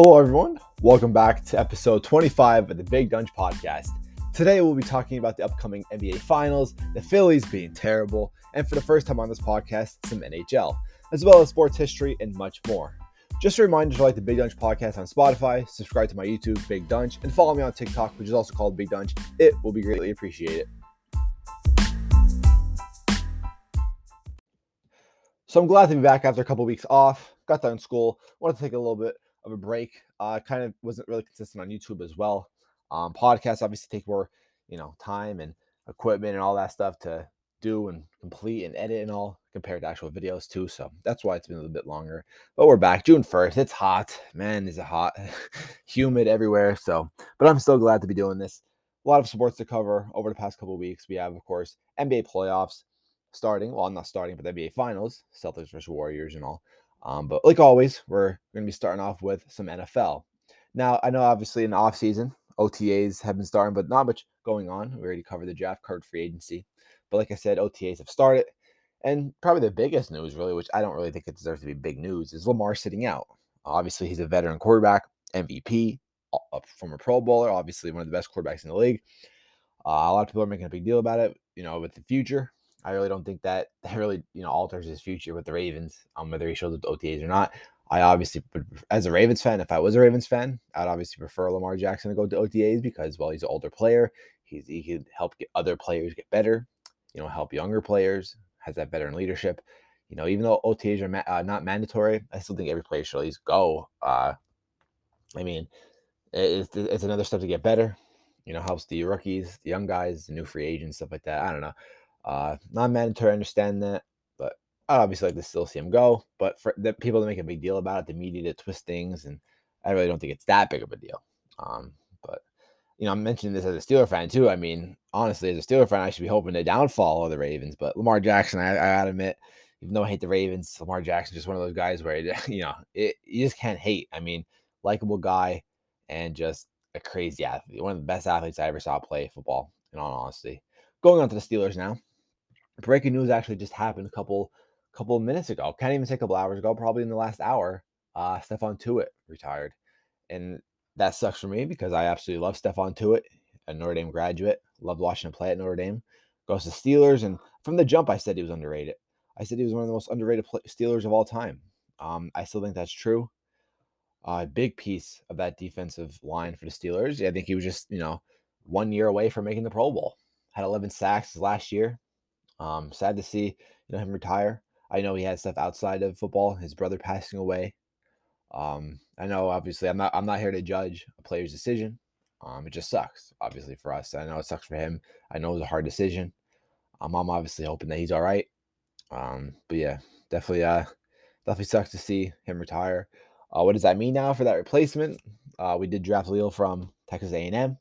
Hello, everyone. Welcome back to episode 25 of the Big Donch podcast. Today, we'll be talking about the upcoming NBA Finals, the Phillies being terrible, and for the first time on this podcast, some NHL, as well as sports history and much more. Just a reminder to like the Big Donch podcast on Spotify, subscribe to my YouTube, Big Donch, and follow me on TikTok, which is also called Big Donch. It will be greatly appreciated. So I'm glad to be back after a couple weeks off. Got done school. Wanted to take a little bit of a break. Uh, kind of wasn't really consistent on YouTube as well. Um, podcasts obviously take more, you know, time and equipment and all that stuff to do and complete and edit and all compared to actual videos too. So that's why it's been a little bit longer. But we're back June 1st. It's hot. Man, is it hot. Humid everywhere. So, but I'm still glad to be doing this. A lot of sports to cover over the past couple weeks. We have, of course, NBA playoffs starting. Well, I'm not starting, but the NBA Finals, Celtics versus Warriors and all. Um, but like always, we're going to be starting off with some NFL. Now, I know obviously in the off season, OTAs have been starting, but not much going on. We already covered the draft card free agency. But like I said, OTAs have started. And probably the biggest news, really, which I don't really think it deserves to be big news, is Lamar sitting out. Obviously, he's a veteran quarterback, MVP, a former Pro Bowler, obviously one of the best quarterbacks in the league. Uh, a lot of people are making a big deal about it, you know, with the future. I really don't think that that really you know alters his future with the Ravens, um, whether he shows up to OTAs or not. I obviously, as a Ravens fan, if I was a Ravens fan, I'd obviously prefer Lamar Jackson to go to OTAs because, well, he's an older player. He's he could help get other players get better. You know, help younger players. Has that veteran leadership. You know, even though OTAs are ma- uh, not mandatory, I still think every player should at least go. Uh, I mean, it's, it's another step to get better. You know, helps the rookies, the young guys, the new free agents, stuff like that. I don't know. Uh, non mandatory, I understand that, but I'd obviously like to still see him go. But for the people that make a big deal about it, the media to twist things, and I really don't think it's that big of a deal. Um, but you know, I'm mentioning this as a Steeler fan too. I mean, honestly, as a Steeler fan, I should be hoping the downfall of the Ravens. But Lamar Jackson, I, I gotta admit, even though I hate the Ravens, Lamar Jackson just one of those guys where you know it, you just can't hate. I mean, likable guy and just a crazy athlete, one of the best athletes I ever saw play football. In all honesty, going on to the Steelers now breaking news actually just happened a couple couple of minutes ago. Can't even say a couple hours ago, probably in the last hour. Uh, Stephon Tuitt retired, and that sucks for me because I absolutely love Stephon Tuitt, a Notre Dame graduate. Loved watching him play at Notre Dame. Goes to Steelers, and from the jump, I said he was underrated. I said he was one of the most underrated Steelers of all time. Um, I still think that's true. A uh, big piece of that defensive line for the Steelers. I think he was just you know one year away from making the Pro Bowl. Had 11 sacks last year. Um, sad to see you know him retire. I know he had stuff outside of football. His brother passing away. Um, I know obviously I'm not I'm not here to judge a player's decision. Um, it just sucks, obviously for us. I know it sucks for him. I know it was a hard decision. Um, I'm obviously hoping that he's all right. Um, but yeah, definitely uh definitely sucks to see him retire. Uh, what does that mean now for that replacement? Uh, we did draft Leo from Texas A&M.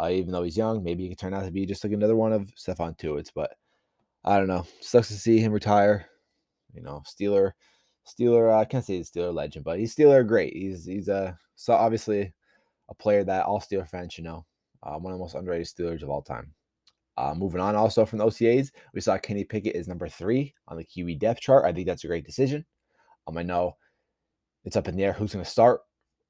Uh, even though he's young, maybe he could turn out to be just like another one of Stephon Tuitt's. But I don't know. Sucks to see him retire. You know, Steeler, Steeler. I can't say he's Steeler legend, but he's Steeler great. He's he's a so obviously a player that all Steeler fans should know. Uh, one of the most underrated Steelers of all time. Uh, moving on, also from the OTAs, we saw Kenny Pickett is number three on the QB depth chart. I think that's a great decision. Um, I know it's up in the air who's going to start.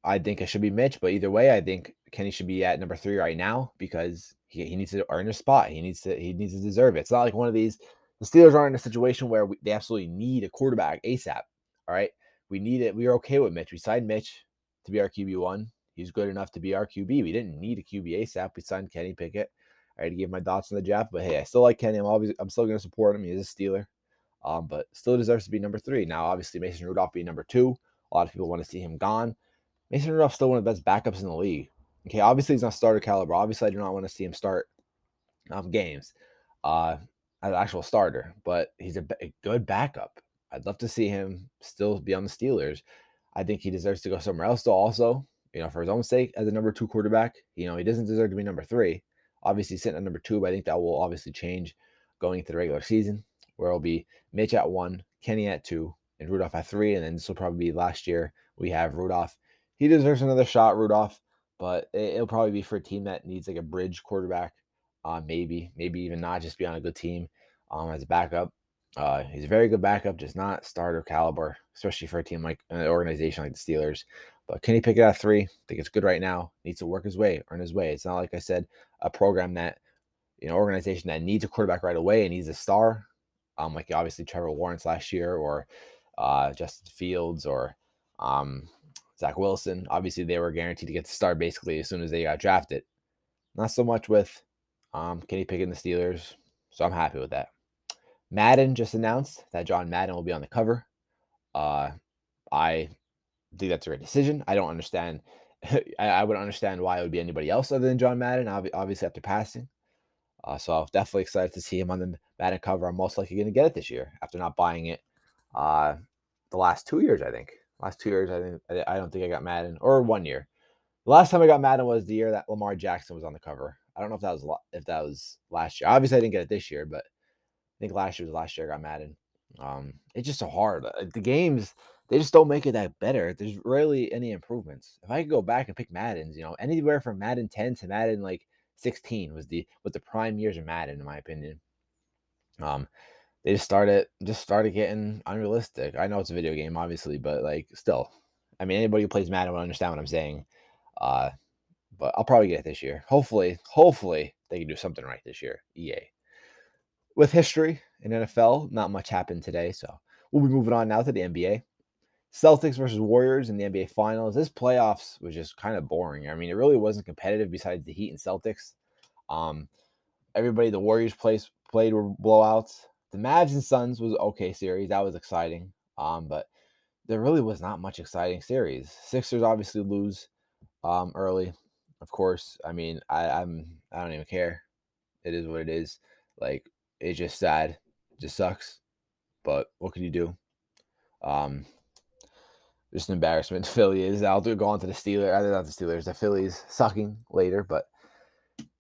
I think it should be Mitch, but either way, I think Kenny should be at number three right now because he, he needs to earn a spot. He needs to he needs to deserve it. It's not like one of these. The Steelers aren't in a situation where we, they absolutely need a quarterback ASAP. All right, we need it. We are okay with Mitch. We signed Mitch to be our QB one. He's good enough to be our QB. We didn't need a QB ASAP. We signed Kenny Pickett. I had to give my thoughts on the draft, but hey, I still like Kenny. I'm always I'm still going to support him. He's a Steeler, um, but still deserves to be number three. Now, obviously, Mason Rudolph being number two. A lot of people want to see him gone. Mason Rudolph's still one of the best backups in the league. Okay, obviously he's not starter caliber. Obviously, I do not want to see him start um, games uh, as an actual starter, but he's a, a good backup. I'd love to see him still be on the Steelers. I think he deserves to go somewhere else, though, also, you know, for his own sake, as a number two quarterback. You know, he doesn't deserve to be number three. Obviously, sitting at number two, but I think that will obviously change going into the regular season, where it'll be Mitch at one, Kenny at two, and Rudolph at three. And then this will probably be last year. We have Rudolph. He deserves another shot, Rudolph, but it'll probably be for a team that needs like a bridge quarterback uh, maybe, maybe even not just be on a good team um, as a backup. Uh, he's a very good backup, just not starter caliber, especially for a team like an organization like the Steelers. But Kenny Pickett at three, I think it's good right now. Needs to work his way, earn his way. It's not like I said, a program that, you know, organization that needs a quarterback right away and needs a star. Um, like obviously Trevor Lawrence last year or uh, Justin Fields or um, Zach Wilson. Obviously, they were guaranteed to get the start basically as soon as they got drafted. Not so much with um, Kenny Pickett and the Steelers. So I'm happy with that. Madden just announced that John Madden will be on the cover. Uh, I think that's a great decision. I don't understand. I, would understand why it would be anybody else other than John Madden, obviously after passing. Uh, so I'm definitely excited to see him on the Madden cover. I'm most likely going to get it this year after not buying it uh, the last two years. I think last two years. I think I don't think I got Madden or one year. The last time I got Madden was the year that Lamar Jackson was on the cover. I don't know if that was if that was last year. Obviously, I didn't get it this year, but I think last year was last year I got Madden. Um, it's just so hard. Uh, the games they just don't make it that better. There's rarely any improvements. If I could go back and pick Madden's, you know, anywhere from Madden 10 to Madden like 16 was the was the prime years of Madden, in my opinion. Um, they just started just started getting unrealistic. I know it's a video game, obviously, but like still, I mean, anybody who plays Madden will understand what I'm saying. Uh, but I'll probably get it this year. Hopefully, hopefully they can do something right this year. EA. With history in NFL, not much happened today, so we'll be moving on now to the NBA. Celtics versus Warriors in the NBA Finals. This playoffs was just kind of boring. I mean, it really wasn't competitive besides the Heat and Celtics. Um, everybody, the Warriors plays played were blowouts. The Mavs and Suns was okay series. That was exciting. Um, but there really was not much exciting series. Sixers obviously lose um early, of course. I mean, I, I'm I don't even care. It is what it is. Like it's just sad. It just sucks. But what can you do? Um, just an embarrassment. Philly is. I'll do go on to the Steelers. Either not the Steelers. The Phillies sucking later, but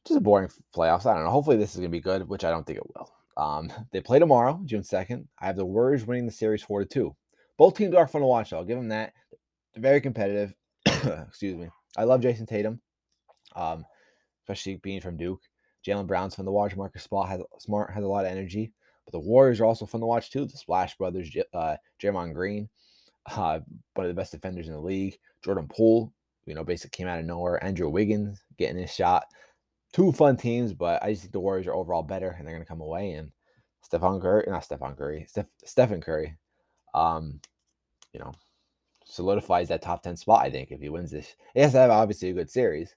just a boring playoffs. I don't know. Hopefully this is gonna be good, which I don't think it will. Um, they play tomorrow, June second. I have the Warriors winning the series four to two. Both teams are fun to watch. I'll give them that. They're very competitive. Excuse me. I love Jayson Tatum, um, especially being from Duke. Jaylen Brown's fun to watch. Marcus Smart has Smart has a lot of energy. But the Warriors are also fun to watch too. The Splash Brothers, uh, Draymond Green, uh, one of the best defenders in the league. Jordan Poole, you know, basically came out of nowhere. Andrew Wiggins getting his shot. Two fun teams, but I just think the Warriors are overall better, and they're going to come away. And Stephon Curry, not Stephon Curry, Steph, Stephen Curry, um, you know, solidifies that top ten spot. I think if he wins this, he has to have obviously a good series.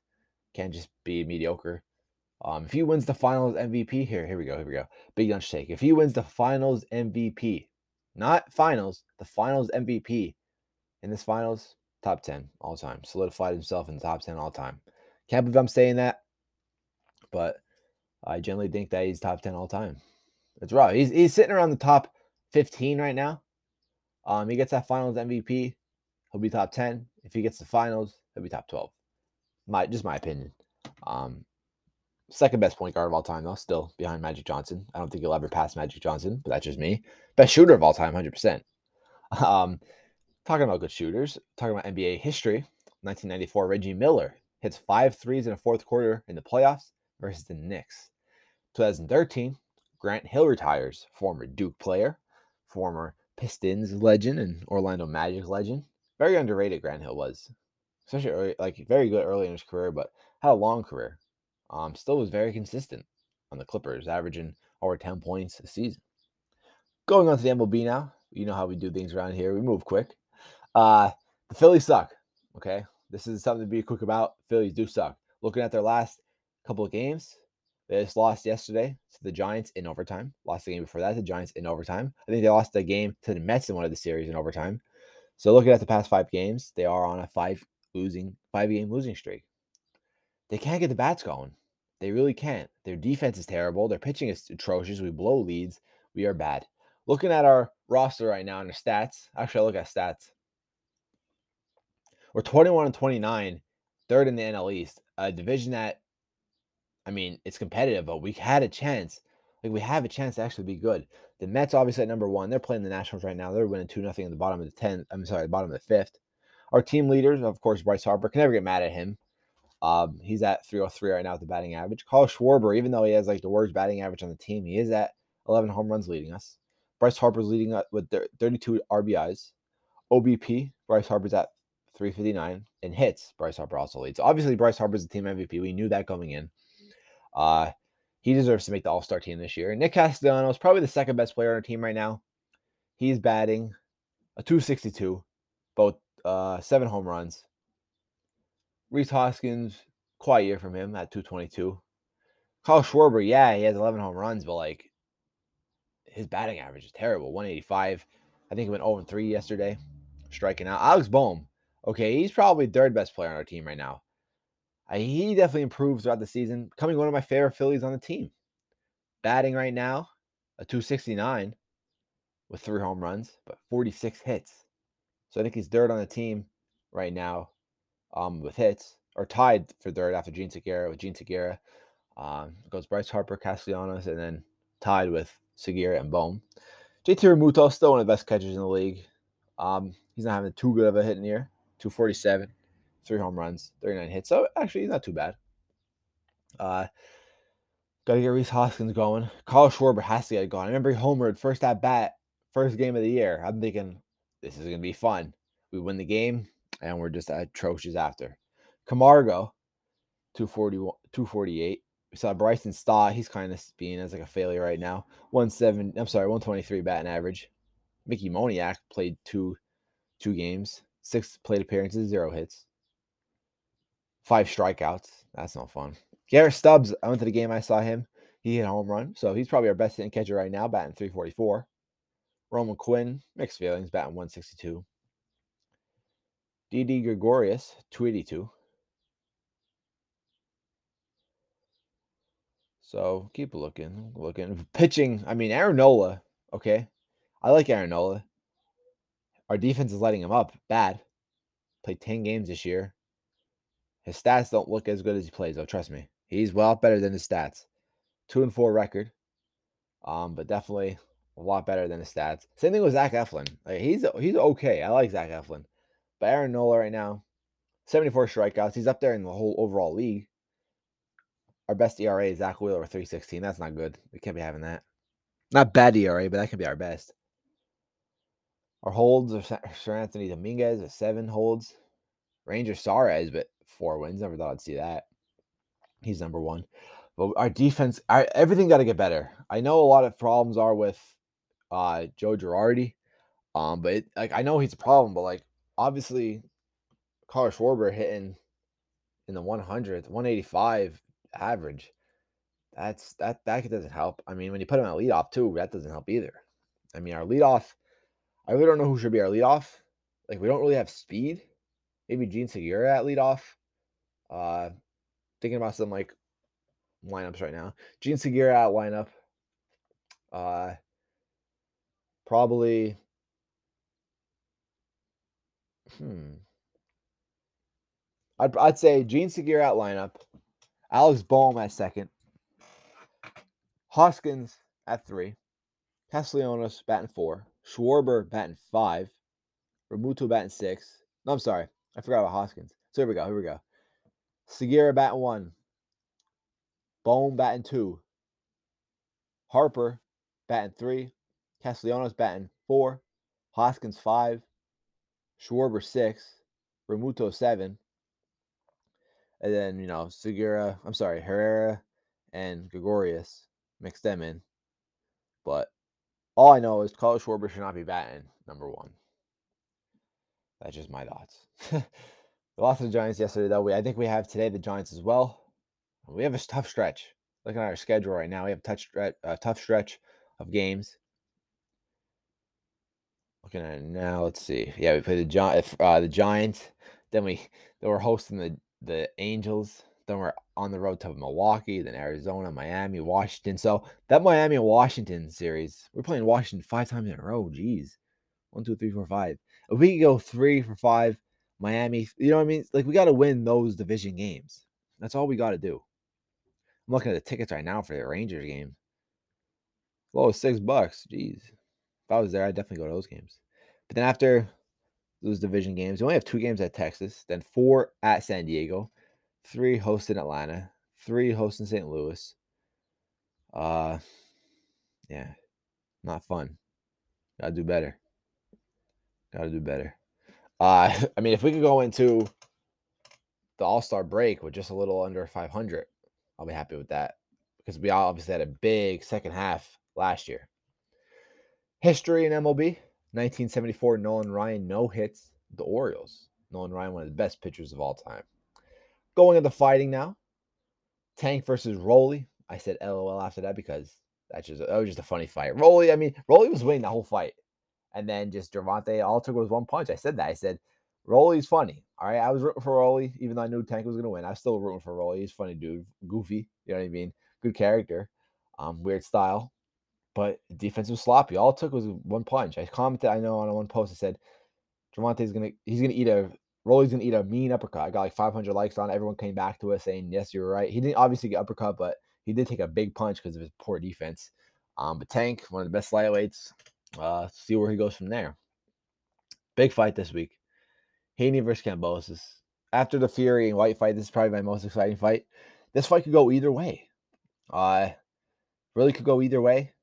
Can't just be mediocre. Um, if he wins the Finals MVP, here, here we go, here we go. Big lunch take. If he wins the Finals MVP, not Finals, the Finals MVP in this Finals, top ten all time, solidified himself in the top ten all time. Can't believe I'm saying that, but I generally think that he's top ten all time. It's rough. He's he's sitting around the top 15 right now. Um, he gets that Finals MVP, he'll be top 10. If he gets the Finals, he'll be top 12. My just my opinion. Um, second best point guard of all time, though, still behind Magic Johnson. I don't think he'll ever pass Magic Johnson, but that's just me. Best shooter of all time, 100%. Um, talking about good shooters, talking about NBA history, 1994, Reggie Miller hits five threes in a fourth quarter in the playoffs versus the Knicks. 2013, Grant Hill retires, former Duke player, former Pistons legend, and Orlando Magic legend. Very underrated, Grant Hill was, especially early, like very good early in his career, but had a long career. Um, still was very consistent on the Clippers, averaging over 10 points a season. Going on to the MLB now. You know how we do things around here. We move quick. Uh, the Phillies suck. Okay. This is something to be quick about. Phillies do suck. Looking at their last couple of games, they just lost yesterday to the Giants in overtime. Lost the game before that, to the Giants in overtime. I think they lost the game to the Mets in one of the series in overtime. So looking at the past five games, they are on a five losing five game losing streak. They can't get the bats going. They really can't. Their defense is terrible. Their pitching is atrocious. We blow leads. We are bad. Looking at our roster right now and our stats, actually, I look at stats. We're 21 and 29, third in the NL East, a division that, I mean, it's competitive, but we had a chance. Like, we have a chance to actually be good. The Mets, obviously, at number one, they're playing the Nationals right now. They're winning 2 nothing at the bottom of the 10th. I'm sorry, the bottom of the fifth. Our team leaders, of course, Bryce Harper, can never get mad at him. Um, he's at 303 right now with the batting average. Carl Schwarber, even though he has like the worst batting average on the team, he is at 11 home runs leading us. Bryce Harper's leading up with 32 RBIs. OBP, Bryce Harper's at 359, and hits, Bryce Harper also leads. Obviously, Bryce Harper's the team MVP. We knew that going in. Uh, he deserves to make the All Star team this year. Nick Castellano is probably the second best player on our team right now. He's batting a 262, both uh, seven home runs. Rhys Hoskins, quiet year from him at 222. Kyle Schwarber, yeah, he has 11 home runs, but like his batting average is terrible 185. I think he went 0 3 yesterday, striking out. Alex Bohm, okay, he's probably third best player on our team right now. He definitely improves throughout the season, becoming one of my favorite Phillies on the team. Batting right now, a 269 with three home runs, but 46 hits. So I think he's third on the team right now um, with hits, or tied for third after Jean Segura with Jean Segura. Um, goes Bryce Harper, Castellanos, and then tied with Segura and Bohm. JT Realmuto, still one of the best catchers in the league. Um, he's not having too good of a hitting year. 247, three home runs, 39 hits. So actually, not too bad. Uh, Got to get Rhys Hoskins going. Carl Schwarber has to get going. I remember he homered first at bat, first game of the year. I'm thinking this is going to be fun. We win the game, and we're just atrocious after. Camargo, 241, 248. We saw Bryson Stott. He's kind of being as like a failure right now. One seven. I'm sorry, 123 batting average. Mickey Moniak played two two games, six plate appearances, zero hits, five strikeouts. That's not fun. Garrett Stubbs, I went to the game, I saw him. He hit a home run. So he's probably our best hitting catcher right now, batting 344. Roman Quinn, mixed feelings, batting 162. Didi Gregorius, 282. So keep looking, looking. Pitching, I mean, Aaron Nola, okay. I like Aaron Nola. Our defense is letting him up bad. Played 10 games this year. His stats don't look as good as he plays, though, trust me. He's well better than his stats. Two and four record. Um, but definitely a lot better than his stats. Same thing with Zach Eflin. Like he's he's okay. I like Zach Eflin. But Aaron Nola right now, 74 strikeouts. He's up there in the whole overall league. Our best ERA is Zack Wheeler with 316. That's not good. We can't be having that. Not bad ERA, but that can be our best. Our holds are Seranthony Dominguez with seven holds. Ranger Suarez, but four wins. Never thought I'd see that. He's number one. But our defense, our, everything got to get better. I know a lot of problems are with uh, Joe Girardi, um, but it, like I know he's a problem, but like obviously, Carl Schwarber hitting in the 100th, 185 average. That's that that doesn't help. I mean, when you put him at leadoff too, that doesn't help either. I mean, our leadoff, I really don't know who should be our leadoff. Like we don't really have speed. Maybe Jean Segura at leadoff. Uh, thinking about some like lineups right now. Jean Segura out lineup. Uh, probably. Hmm. I'd, I'd say Jean Segura out lineup. Alex Bohm at second. Hoskins at three. Castellanos batting four. Schwarber batting five. Realmuto batting six. No, I'm sorry. I forgot about Hoskins. So here we go. Here we go. Segura batting one. Bohm batting two. Harper batting three. Castellanos batting four. Hoskins five. Schwarber six. Realmuto seven. And then, you know, Segura, I'm sorry, Herrera and Gregorius mix them in. But all I know is Carlos Schwarber should not be batting number one. That's just my thoughts. We lost to the Giants yesterday, though. We I think we have today the Giants as well. We have a tough stretch. Looking at our schedule right now, we have a a tough stretch of games. Looking at it now, let's see. Yeah, we play the uh, the Giants. Then we then we're hosting the the Angels. Then we're on the road to Milwaukee, then Arizona, Miami, Washington. So that Miami Washington series, we're playing Washington five times in a row. Jeez, one, two, three, four, five. If we go three for five Miami. You know what I mean? Like we got to win those division games. That's all we got to do. I'm looking at the tickets right now for the Rangers game. Low six bucks. Jeez. If I was there, I'd definitely go to those games. But then after those division games, we only have two games at Texas, then four at San Diego, three hosting Atlanta, three hosting St. Louis. Uh yeah. Not fun. Gotta do better. Gotta do better. Uh, I mean, if we could go into the All Star break with just a little under 500, I'll be happy with that because we all obviously had a big second half last year. History in MLB 1974, Nolan Ryan no hits the Orioles. Nolan Ryan, one of the best pitchers of all time. Going into fighting now. Tank versus Rolly. I said LOL after that because that's just that was just a funny fight. Rolly, I mean, Rolly was winning the whole fight. And then just Gervonta, all took was one punch. I said that. I said, Rolly's funny. All right. I was rooting for Rolly, even though I knew Tank was gonna win. I was still rooting for Rolly. He's funny dude, goofy, you know what I mean? Good character. Um, weird style. But defense was sloppy. All it took was one punch. I commented, I know on one post, I said, Gervonta's gonna he's gonna eat a Rolly's gonna eat a mean uppercut. I got like 500 likes on. It. Everyone came back to us saying, "Yes, you're right." He didn't obviously get uppercut, but he did take a big punch because of his poor defense. Um, but Tank, one of the best lightweights. Uh, see where he goes from there. Big fight this week. Haney versus Kambosos. After the Fury and White fight, this is probably my most exciting fight. This fight could go either way. Uh, really could go either way.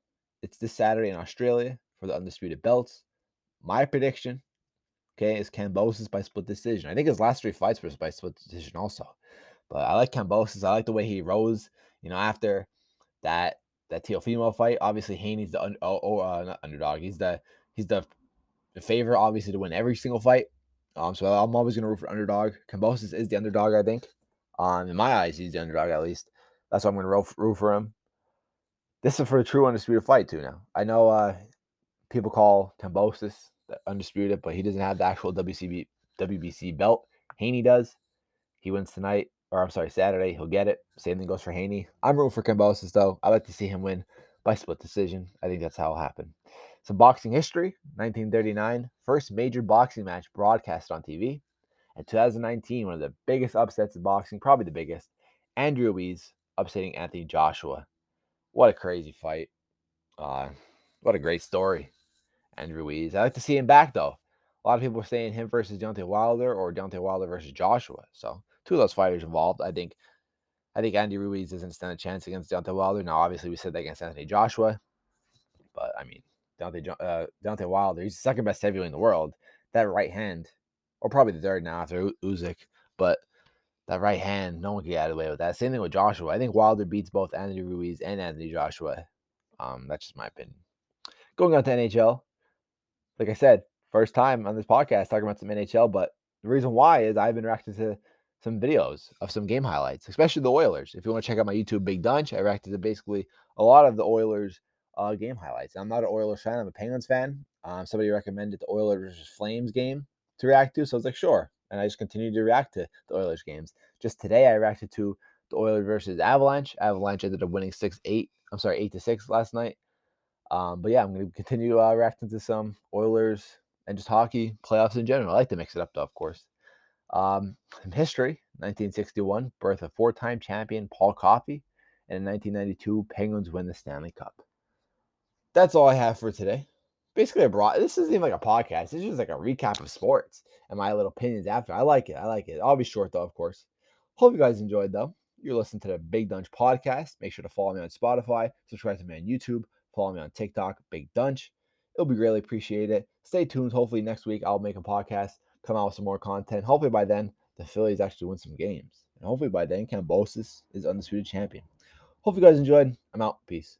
It's this Saturday in Australia for the undisputed belts. My prediction Okay, is Kambosos by split decision. I think his last three fights were by split decision also. But I like Kambosos. I like the way he rose. You know, after that that Teofimo fight, obviously Haney's the un- oh, oh uh, underdog. He's the he's the, the favorite, obviously, to win every single fight. Um, so I'm always gonna root for underdog. Kambosos is the underdog, I think. Um, in my eyes, he's the underdog at least. That's why I'm gonna root, for him. This is for a true undisputed fight too. Now I know uh, people call Kambosos undisputed, but he doesn't have the actual WCB WBC belt. Haney does. He wins tonight, or I'm sorry, Saturday. He'll get it. Same thing goes for Haney. I'm rooting for Kambosos though. I like to see him win by split decision. I think that's how it'll happen. Some boxing history: 1939, first major boxing match broadcast on TV. And 2019, one of the biggest upsets in boxing, probably the biggest. Andrew Ruiz upsetting Anthony Joshua. What a crazy fight! Uh, what a great story Andrew Ruiz. I like to see him back though. A lot of people are saying him versus Deontay Wilder or Deontay Wilder versus Joshua. So two of those fighters involved. I think I think Andy Ruiz doesn't stand a chance against Deontay Wilder. Now, obviously, we said that against Anthony Joshua, but I mean, Deontay, uh, Deontay Wilder, he's the second best heavyweight in the world. That right hand, or probably the third now after Usyk, but that right hand, no one can get away with that. Same thing with Joshua. I think Wilder beats both Anthony Ruiz and Anthony Joshua. Um, that's just my opinion. Going on to NHL, like I said, first time on this podcast talking about some NHL, but the reason why is I've been reacting to some videos of some game highlights, especially the Oilers. If you want to check out my YouTube Big Donch, I reacted to basically a lot of the Oilers uh, game highlights. I'm not an Oilers fan, I'm a Penguins fan. Um, somebody recommended the Oilers versus Flames game to react to, so I was like, sure. And I just continued to react to the Oilers games. Just today, I reacted to the Oilers versus Avalanche. Avalanche ended up winning 6 8. I'm sorry, 8 to 6 last night. Um, but yeah, I'm going to continue uh, reacting to some Oilers and just hockey playoffs in general. I like to mix it up, though, of course. Um, history 1961, birth of four time champion Paul Coffey. And in 1992, Penguins win the Stanley Cup. That's all I have for today. Basically, I brought this isn't even like a podcast. It's just like a recap of sports and my little opinions after. I like it. I like it. I'll be short, though, of course. Hope you guys enjoyed, though. You're listening to the Big Donch podcast. Make sure to follow me on Spotify, subscribe to me on YouTube, Follow me on TikTok, Big Donch. It'll be greatly appreciated. Stay tuned. Hopefully next week I'll make a podcast, come out with some more content. Hopefully by then the Phillies actually win some games. And hopefully by then Kambosos is undisputed champion. Hope you guys enjoyed. I'm out. Peace.